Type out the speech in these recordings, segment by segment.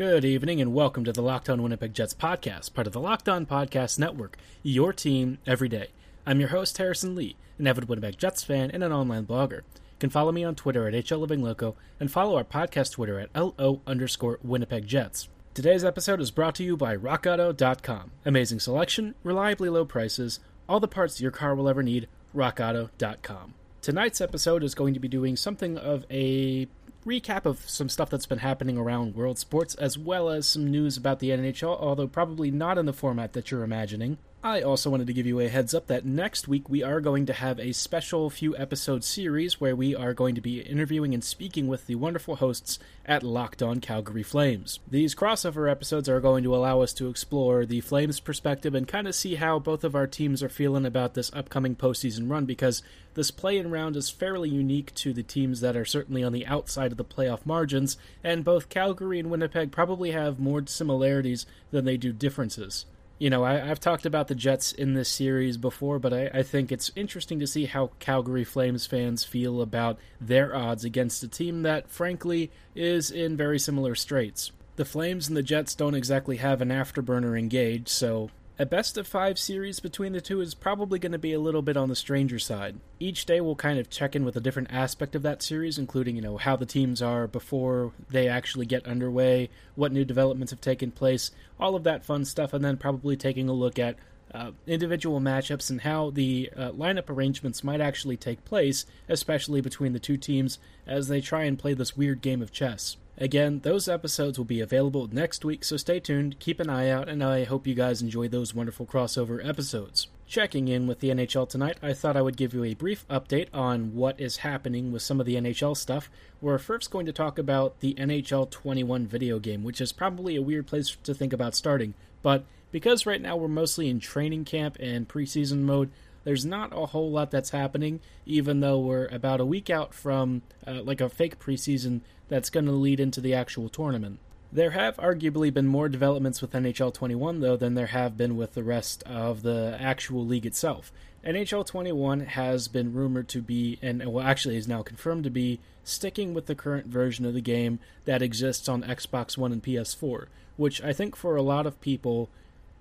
Good evening and welcome to the Locked On Winnipeg Jets podcast, part of the Locked On Podcast Network, your team every day. I'm your host, Harrison Lee, an avid Winnipeg Jets fan and an online blogger. You can follow me on Twitter at HLLivingLoco and follow our podcast Twitter at LO underscore Winnipeg Jets. Today's episode is brought to you by RockAuto.com. Amazing selection, reliably low prices, all the parts your car will ever need, RockAuto.com. Tonight's episode is going to be doing something of a recap of some stuff that's been happening around world sports, as well as some news about the NHL, although probably not in the format that you're imagining. I also wanted to give you a heads up that next week we are going to have a special few episode series where we are going to be interviewing and speaking with the wonderful hosts at Locked On Calgary Flames. These crossover episodes are going to allow us to explore the Flames perspective and kind of see how both of our teams are feeling about this upcoming postseason run because this play in round is fairly unique to the teams that are certainly on the outside of the playoff margins, and both Calgary and Winnipeg probably have more similarities than they do differences you know, I, have talked about the Jets in this series before, but I, I, think it's interesting to see how Calgary Flames fans feel about their odds against a team that, frankly, is in very similar straits. The Flames and the Jets don't exactly have an afterburner engaged, so a best of five series between the two is probably going to be a little bit on the stranger side. Each day we'll kind of check in with a different aspect of that series, including, you know, how the teams are before they actually get underway, what new developments have taken place, all of that fun stuff, and then probably taking a look at uh, individual matchups and how the uh, lineup arrangements might actually take place, especially between the two teams as they try and play this weird game of chess. Again, those episodes will be available next week, so stay tuned, keep an eye out, and I hope you guys enjoy those wonderful crossover episodes. Checking in with the NHL tonight, I thought I would give you a brief update on what is happening with some of the NHL stuff. We're first going to talk about the NHL 21 video game, which is probably a weird place to think about starting, but because right now we're mostly in training camp and preseason mode, there's not a whole lot that's happening, even though we're about a week out from uh, like a fake preseason that's going to lead into the actual tournament. There have arguably been more developments with NHL 21, though, than there have been with the rest of the actual league itself. NHL 21 has been rumored to be, and well, actually is now confirmed to be, sticking with the current version of the game that exists on Xbox One and PS4, which I think for a lot of people,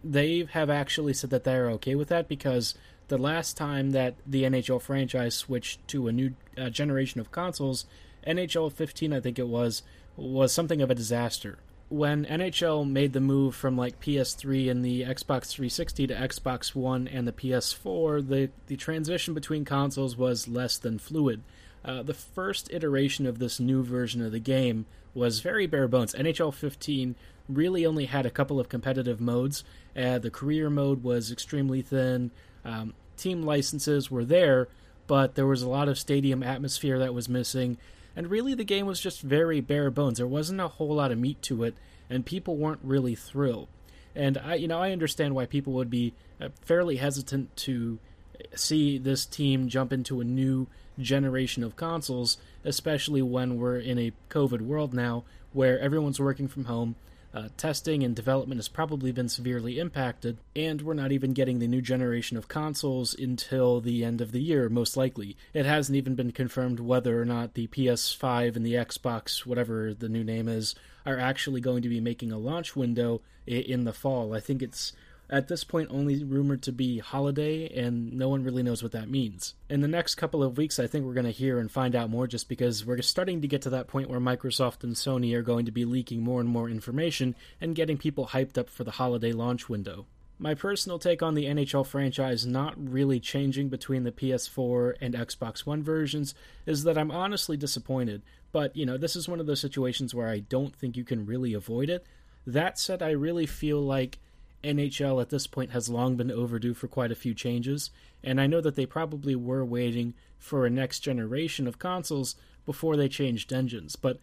they have actually said that they're okay with that because the last time that the NHL franchise switched to a new uh, generation of consoles, NHL 15, I think it was, was something of a disaster. When NHL made the move from like PS3 and the Xbox 360 to Xbox One and the PS4, the, the transition between consoles was less than fluid. Uh, the first iteration of this new version of the game was very bare bones. NHL 15 really only had a couple of competitive modes. Uh, the career mode was extremely thin. Um, team licenses were there, but there was a lot of stadium atmosphere that was missing and really the game was just very bare bones. There wasn't a whole lot of meat to it, and people weren't really thrilled. And I, you know, I understand why people would be uh, fairly hesitant to see this team jump into a new generation of consoles, especially when we're in a COVID world now where everyone's working from home uh, testing and development has probably been severely impacted, and we're not even getting the new generation of consoles until the end of the year, most likely. It hasn't even been confirmed whether or not the PS5 and the Xbox, whatever the new name is, are actually going to be making a launch window in the fall. I think it's at this point only rumored to be holiday, and no one really knows what that means. In the next couple of weeks, I think we're going to hear and find out more just because we're starting to get to that point where Microsoft and Sony are going to be leaking more and more information and getting people hyped up for the holiday launch window. My personal take on the NHL franchise not really changing between the PS4 and Xbox One versions is that I'm honestly disappointed, but you know, this is one of those situations where I don't think you can really avoid it. That said, I really feel like NHL at this point has long been overdue for quite a few changes, and I know that they probably were waiting for a next generation of consoles before they changed engines. But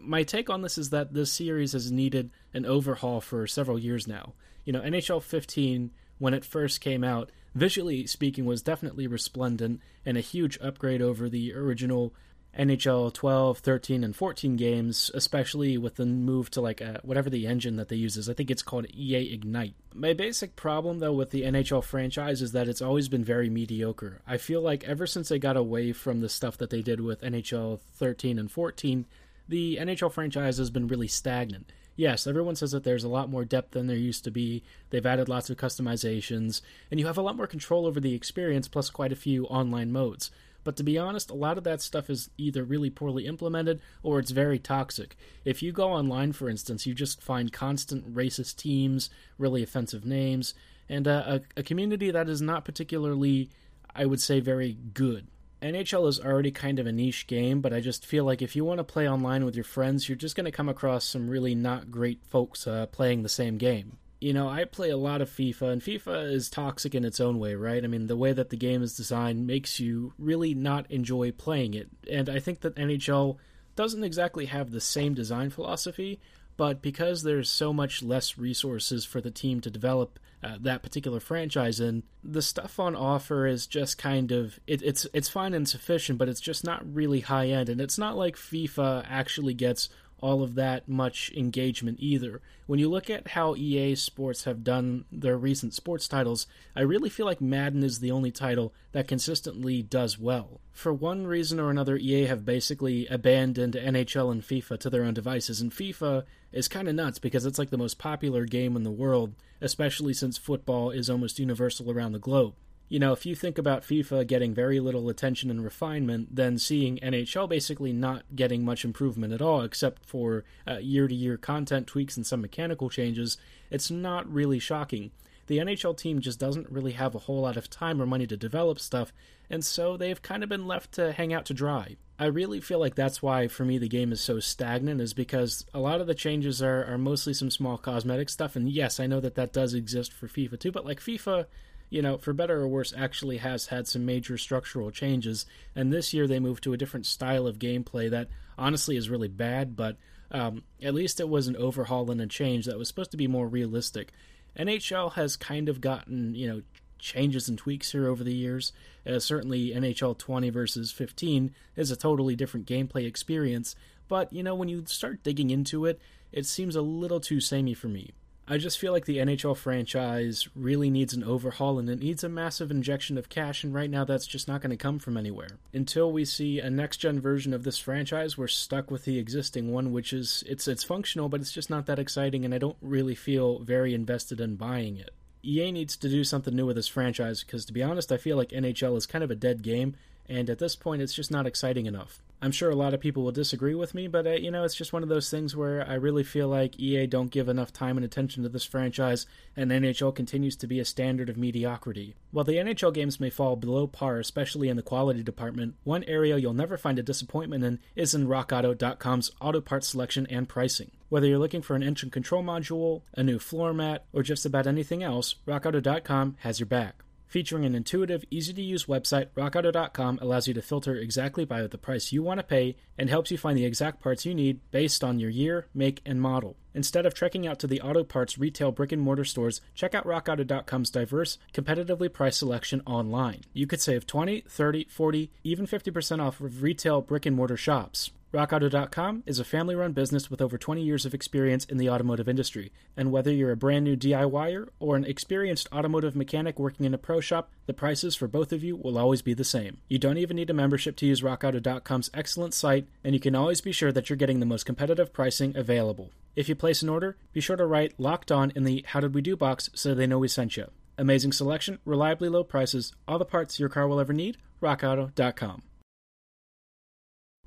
my take on this is that this series has needed an overhaul for several years now. You know, NHL 15, when it first came out, visually speaking, was definitely resplendent and a huge upgrade over the original NHL 12, 13, and 14 games, especially with the move to like a, whatever the engine that they use is. I think it's called EA Ignite. My basic problem though with the NHL franchise is that it's always been very mediocre. I feel like ever since they got away from the stuff that they did with NHL 13 and 14, the NHL franchise has been really stagnant. yes, everyone says that there's a lot more depth than there used to be. They've added lots of customizations, and you have a lot more control over the experience, plus quite a few online modes. But to be honest, a lot of that stuff is either really poorly implemented or it's very toxic. If you go online, for instance, you just find constant racist teams, really offensive names, and uh, a, a community that is not particularly, I would say, very good. NHL is already kind of a niche game, but I just feel like if you want to play online with your friends, you're just going to come across some really not great folks uh, playing the same game. You know, I play a lot of FIFA, and FIFA is toxic in its own way, right? I mean, the way that the game is designed makes you really not enjoy playing it. And I think that NHL doesn't exactly have the same design philosophy, but because there's so much less resources for the team to develop uh, that particular franchise in, the stuff on offer is just kind of it, it's it's fine and sufficient, but it's just not really high end, and it's not like FIFA actually gets all of that much engagement either. When you look at how EA Sports have done their recent sports titles, I really feel like Madden is the only title that consistently does well. For one reason or another, EA have basically abandoned NHL and FIFA to their own devices, and FIFA is kind of nuts because it's like the most popular game in the world, especially since football is almost universal around the globe you know, if you think about FIFA getting very little attention and refinement, then seeing NHL basically not getting much improvement at all, except for year to year content tweaks and some mechanical changes, it's not really shocking. The NHL team just doesn't really have a whole lot of time or money to develop stuff, and so they've kind of been left to hang out to dry. I really feel like that's why, for me, the game is so stagnant, is because a lot of the changes are, are mostly some small cosmetic stuff, and yes, I know that that does exist for FIFA too, but like FIFA you know, for better or worse, actually has had some major structural changes. And this year they moved to a different style of gameplay that honestly is really bad, but um, at least it was an overhaul and a change that was supposed to be more realistic. NHL has kind of gotten, you know, changes and tweaks here over the years. Uh, certainly, NHL 20 versus 15 is a totally different gameplay experience, but, you know, when you start digging into it, it seems a little too samey for me. I just feel like the NHL franchise really needs an overhaul and it needs a massive injection of cash, and right now that's just not going to come from anywhere. Until we see a next gen version of this franchise, we're stuck with the existing one, which is it's it's functional, but it's just not that exciting, and I don't really feel very invested in buying it. EA needs to do something new with this franchise because, to be honest, I feel like NHL is kind of a dead game, and at this point, it's just not exciting enough. I'm sure a lot of people will disagree with me, but uh, you know, it's just one of those things where I really feel like EA don't give enough time and attention to this franchise, and NHL continues to be a standard of mediocrity. While the NHL games may fall below par, especially in the quality department, one area you'll never find a disappointment in is in RockAuto.com's auto parts selection and pricing. Whether you're looking for an engine control module, a new floor mat, or just about anything else, RockAuto.com has your back. Featuring an intuitive, easy to use website, RockAuto.com allows you to filter exactly by the price you want to pay and helps you find the exact parts you need based on your year, make, and model. Instead of trekking out to the auto parts retail brick and mortar stores, check out RockAuto.com's diverse, competitively priced selection online. You could save 20, 30, 40, even 50% off of retail brick and mortar shops. RockAuto.com is a family run business with over 20 years of experience in the automotive industry. And whether you're a brand new DIYer or an experienced automotive mechanic working in a pro shop, the prices for both of you will always be the same. You don't even need a membership to use RockAuto.com's excellent site, and you can always be sure that you're getting the most competitive pricing available. If you place an order, be sure to write Locked On in the How Did We Do box so they know we sent you. Amazing selection, reliably low prices, all the parts your car will ever need, RockAuto.com.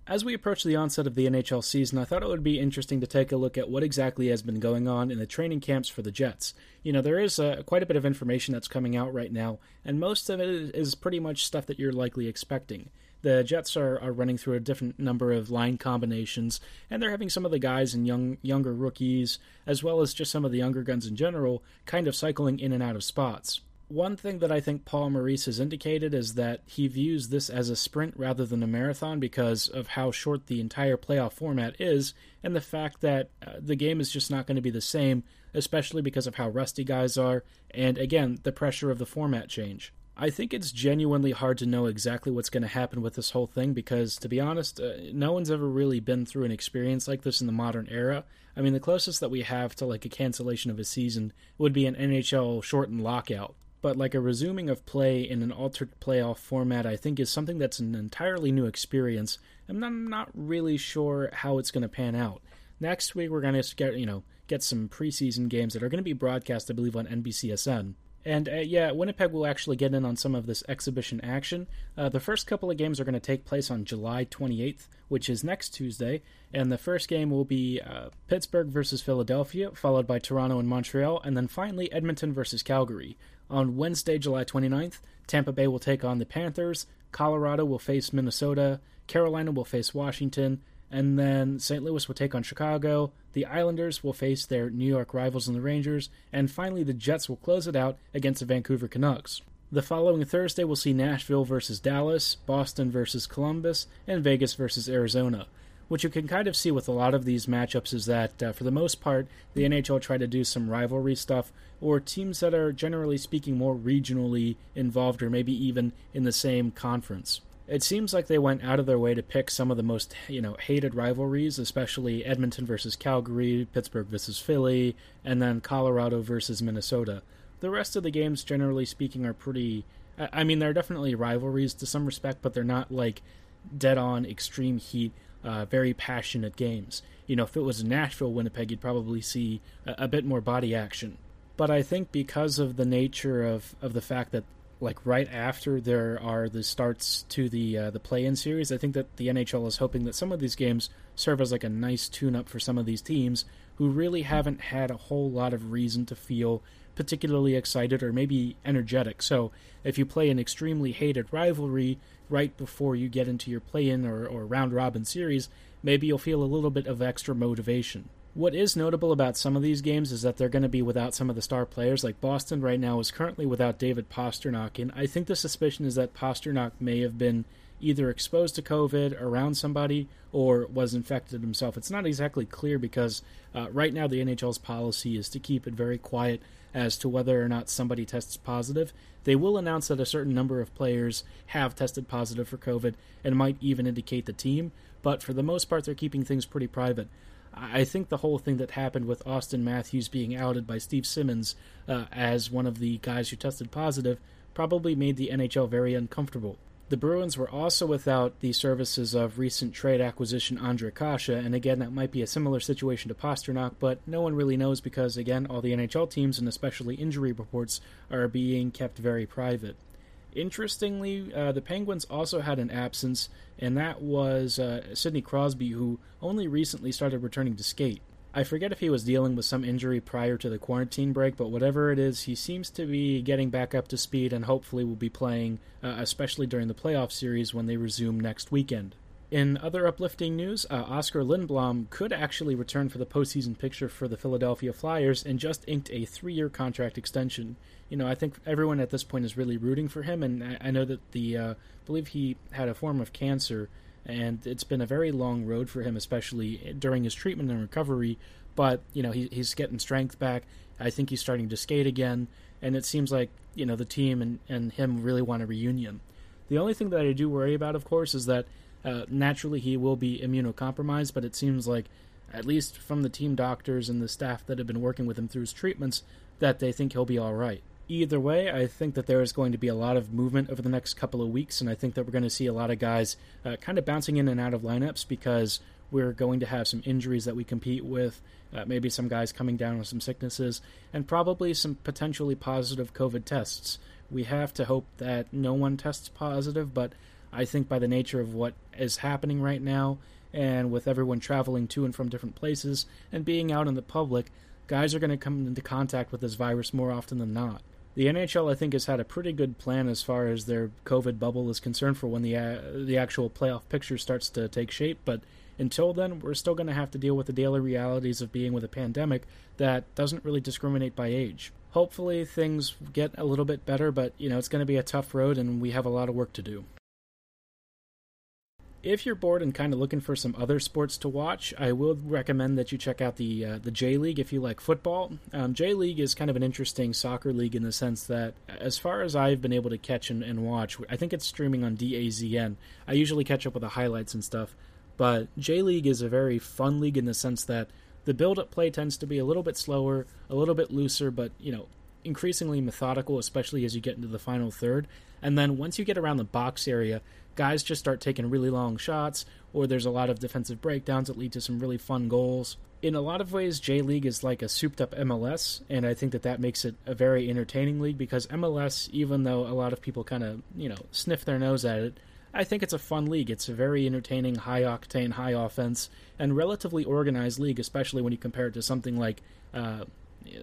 As we approach the onset of the NHL season, I thought it would be interesting to take a look at what exactly has been going on in the training camps for the Jets. You know, there is uh, quite a bit of information that's coming out right now, and most of it is pretty much stuff that you're likely expecting. The Jets are, are running through a different number of line combinations, and they're having some of the guys and young younger rookies, as well as just some of the younger guns in general, kind of cycling in and out of spots one thing that I think Paul Maurice has indicated is that he views this as a sprint rather than a marathon because of how short the entire playoff format is, and the fact that uh, the game is just not going to be the same, especially because of how rusty guys are, and again, the pressure of the format change. I think it's genuinely hard to know exactly what's going to happen with this whole thing because, to be honest, uh, no one's ever really been through an experience like this in the modern era. I mean, the closest that we have to like a cancellation of a season would be an NHL shortened lockout but like a resuming of play in an altered playoff format, I think is something that's an entirely new experience, and I'm not really sure how it's going to pan out. Next week, we're going to get you know get some preseason games that are going to be broadcast, I believe, on NBCSN. And uh, yeah, Winnipeg will actually get in on some of this exhibition action. Uh, the first couple of games are going to take place on July 28th, which is next Tuesday. And the first game will be uh, Pittsburgh versus Philadelphia, followed by Toronto and Montreal, and then finally Edmonton versus Calgary. On Wednesday, July 29th, Tampa Bay will take on the Panthers, Colorado will face Minnesota, Carolina will face Washington, and then St. Louis will take on Chicago. The Islanders will face their New York rivals in the Rangers. And finally, the Jets will close it out against the Vancouver Canucks. The following Thursday, we'll see Nashville versus Dallas, Boston versus Columbus, and Vegas versus Arizona. What you can kind of see with a lot of these matchups is that, uh, for the most part, the NHL try to do some rivalry stuff, or teams that are generally speaking more regionally involved, or maybe even in the same conference it seems like they went out of their way to pick some of the most you know hated rivalries, especially Edmonton versus Calgary, Pittsburgh versus Philly, and then Colorado versus Minnesota. The rest of the games, generally speaking, are pretty. I mean, they're definitely rivalries to some respect, but they're not like dead on extreme heat, uh, very passionate games. You know, if it was Nashville, Winnipeg, you'd probably see a, a bit more body action. But I think because of the nature of, of the fact that like right after there are the starts to the uh, the play-in series. I think that the NHL is hoping that some of these games serve as like a nice tune-up for some of these teams who really haven't had a whole lot of reason to feel particularly excited or maybe energetic. So if you play an extremely hated rivalry right before you get into your play-in or, or round robin series, maybe you'll feel a little bit of extra motivation. What is notable about some of these games is that they're going to be without some of the star players. Like Boston right now is currently without David Pastrnak, and I think the suspicion is that Pastrnak may have been either exposed to COVID around somebody or was infected himself. It's not exactly clear because uh, right now the NHL's policy is to keep it very quiet as to whether or not somebody tests positive. They will announce that a certain number of players have tested positive for COVID and might even indicate the team, but for the most part, they're keeping things pretty private. I think the whole thing that happened with Auston Matthews being outed by Steve Simmons uh, as one of the guys who tested positive probably made the NHL very uncomfortable. The Bruins were also without the services of recent trade acquisition Ondrej Kase, and again, that might be a similar situation to Pastrnak, but no one really knows because, again, all the NHL teams and especially injury reports are being kept very private. Interestingly, uh, the Penguins also had an absence, and that was uh, Sidney Crosby, who only recently started returning to skate. I forget if he was dealing with some injury prior to the quarantine break, but whatever it is, he seems to be getting back up to speed and hopefully will be playing, uh, especially during the playoff series when they resume next weekend. In other uplifting news, uh, Oskar Lindblom could actually return for the postseason picture for the Philadelphia Flyers and just inked a three year contract extension. You know, I think everyone at this point is really rooting for him, and I, I know that the, uh, believe he had a form of cancer, and it's been a very long road for him, especially during his treatment and recovery. But, you know, he, he's getting strength back. I think he's starting to skate again, and it seems like, you know, the team and, and him really want a reunion. The only thing that I do worry about, of course, is that uh, naturally, he will be immunocompromised, but it seems like, at least from the team doctors and the staff that have been working with him through his treatments, that they think he'll be all right. Either way, I think that there is going to be a lot of movement over the next couple of weeks, and I think that we're going to see a lot of guys uh, kind of bouncing in and out of lineups because we're going to have some injuries that we compete with, uh, maybe some guys coming down with some sicknesses, and probably some potentially positive COVID tests. We have to hope that no one tests positive, but I think by the nature of what is happening right now, and with everyone traveling to and from different places and being out in the public, guys are going to come into contact with this virus more often than not. The NHL, I think, has had a pretty good plan as far as their COVID bubble is concerned for when the uh, the actual playoff picture starts to take shape. But until then, we're still going to have to deal with the daily realities of being with a pandemic that doesn't really discriminate by age. Hopefully, things get a little bit better, but you know it's going to be a tough road, and we have a lot of work to do if you're bored and kind of looking for some other sports to watch, I will recommend that you check out the uh, the J League if you like football. Um, J League is kind of an interesting soccer league in the sense that, as far as I've been able to catch and, and watch, I think it's streaming on DAZN. I usually catch up with the highlights and stuff, but J League is a very fun league in the sense that the build-up play tends to be a little bit slower, a little bit looser, but you know increasingly methodical, especially as you get into the final third. And then once you get around the box area, guys just start taking really long shots, or there's a lot of defensive breakdowns that lead to some really fun goals. In a lot of ways, J League is like a souped up MLS, and I think that that makes it a very entertaining league because MLS, even though a lot of people kind of, you know, sniff their nose at it, I think it's a fun league. It's a very entertaining, high octane, high offense, and relatively organized league, especially when you compare it to something like uh,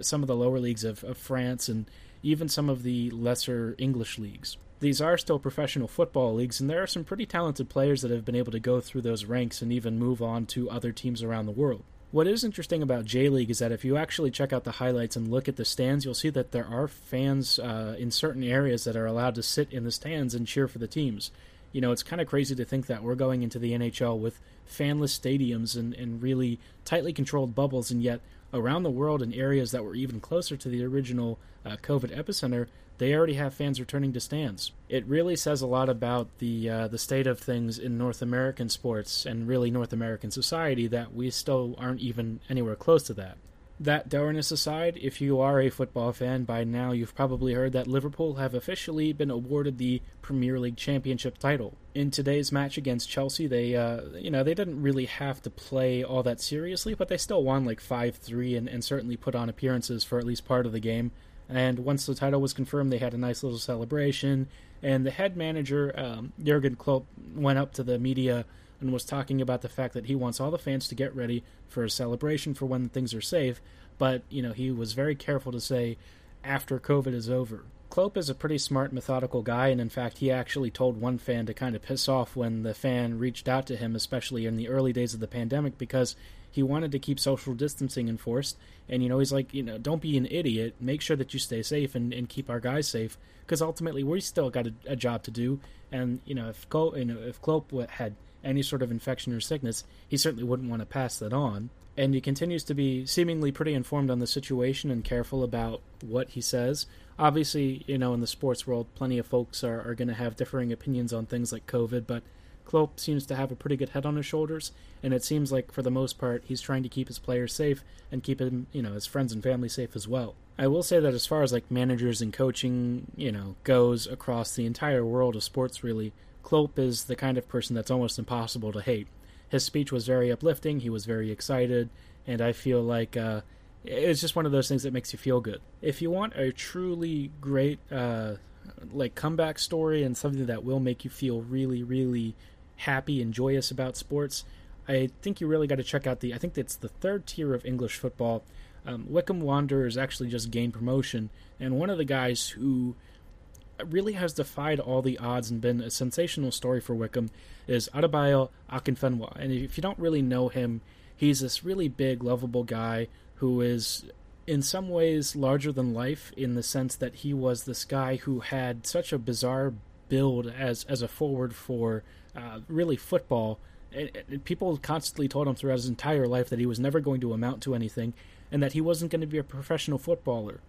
some of the lower leagues of, of France and even some of the lesser English leagues these are still professional football leagues, and there are some pretty talented players that have been able to go through those ranks and even move on to other teams around the world. What is interesting about J League is that if you actually check out the highlights and look at the stands, you'll see that there are fans uh, in certain areas that are allowed to sit in the stands and cheer for the teams. You know, it's kind of crazy to think that we're going into the NHL with fanless stadiums and, and really tightly controlled bubbles, and yet around the world in areas that were even closer to the original uh, COVID epicenter, they already have fans returning to stands. It really says a lot about the uh, the state of things in North American sports and really North American society that we still aren't even anywhere close to that. That dourness aside, if you are a football fan, by now you've probably heard that Liverpool have officially been awarded the Premier League championship title. In today's match against Chelsea, they uh, you know they didn't really have to play all that seriously, but they still won like five three and, and certainly put on appearances for at least part of the game. And once the title was confirmed, they had a nice little celebration. And the head manager, um, Jurgen Klopp, went up to the media and was talking about the fact that he wants all the fans to get ready for a celebration for when things are safe. But, you know, he was very careful to say after COVID is over. Klopp is a pretty smart, methodical guy, and in fact, he actually told one fan to kind of piss off when the fan reached out to him, especially in the early days of the pandemic, because he wanted to keep social distancing enforced, and you know he's like, you know, don't be an idiot. Make sure that you stay safe and, and keep our guys safe, because ultimately we still got a, a, job to do. And you know, if Col- you know if Klopp had any sort of infection or sickness, he certainly wouldn't want to pass that on. And he continues to be seemingly pretty informed on the situation and careful about what he says. Obviously, you know, in the sports world, plenty of folks are, are going to have differing opinions on things like COVID, but Klopp seems to have a pretty good head on his shoulders, and it seems like for the most part he's trying to keep his players safe and keep him, you know, his friends and family safe as well. I will say that as far as like managers and coaching, you know, goes across the entire world of sports really, Klopp is the kind of person that's almost impossible to hate. His speech was very uplifting, he was very excited, and I feel like uh, it's just one of those things that makes you feel good. If you want a truly great uh, like comeback story and something that will make you feel really, really happy and joyous about sports, I think you really got to check out the. I think it's the third tier of English football. Um, Wycombe Wanderers actually just gained promotion, and one of the guys who really has defied all the odds and been a sensational story for Wycombe is Adebayo Akinfenwa. And if you don't really know him, he's this really big, lovable guy who is in some ways larger than life in the sense that he was this guy who had such a bizarre build as as a forward for uh, really football. And, and people constantly told him throughout his entire life that he was never going to amount to anything, and that he wasn't going to be a professional footballer.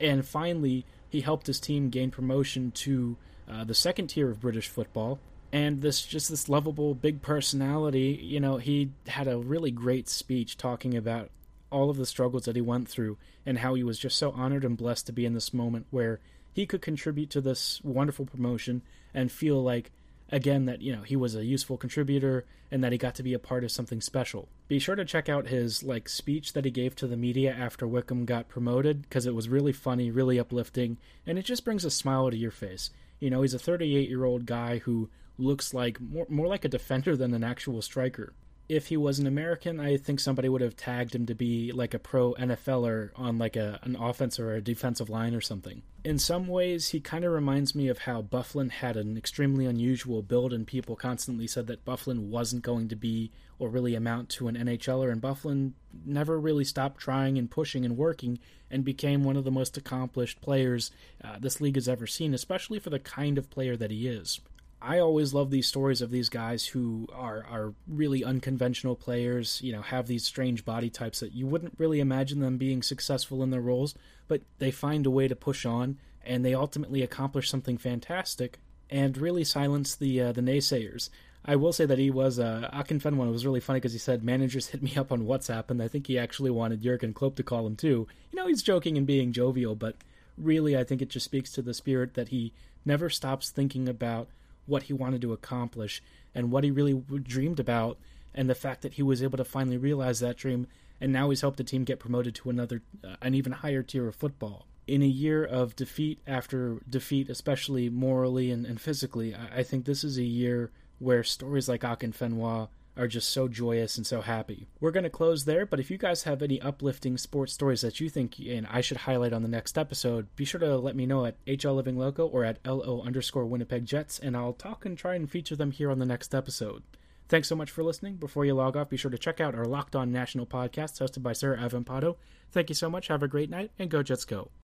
And finally, he helped his team gain promotion to uh, the second tier of British football. And this just this lovable big personality, you know, he had a really great speech talking about all of the struggles that he went through and how he was just so honored and blessed to be in this moment where he could contribute to this wonderful promotion and feel like again that you know he was a useful contributor and that he got to be a part of something special. Be sure to check out his like speech that he gave to the media after Wycombe got promoted because it was really funny, really uplifting, and it just brings a smile to your face. You know, he's a 38-year-old guy who looks like more more like a defender than an actual striker if he was an American, I think somebody would have tagged him to be like a pro NFLer on like a an offense or a defensive line or something. In some ways, he kind of reminds me of how Byfuglien had an extremely unusual build, and people constantly said that Byfuglien wasn't going to be or really amount to an NHLer, and Byfuglien never really stopped trying and pushing and working, and became one of the most accomplished players uh, this league has ever seen, especially for the kind of player that he is. I always love these stories of these guys who are are really unconventional players, you know, have these strange body types that you wouldn't really imagine them being successful in their roles, but they find a way to push on and they ultimately accomplish something fantastic and really silence the uh, the naysayers. I will say that he was uh, It was really funny because he said managers hit me up on WhatsApp, and I think he actually wanted Jurgen Klopp to call him too. You know, he's joking and being jovial, but really, I think it just speaks to the spirit that he never stops thinking about what he wanted to accomplish and what he really dreamed about, and the fact that he was able to finally realize that dream, and now he's helped the team get promoted to another, uh, an even higher tier of football. In a year of defeat after defeat, especially morally and, and physically, I, I think this is a year where stories like Akinfenwa are just so joyous and so happy. We're going to close there, but if you guys have any uplifting sports stories that you think and I should highlight on the next episode, be sure to let me know at HL Living Loco or at LO underscore Winnipeg Jets, and I'll talk and try and feature them here on the next episode. Thanks so much for listening. Before you log off, be sure to check out our Locked On National podcast hosted by Sarah Evan Pato. Thank you so much. Have a great night, and go Jets go.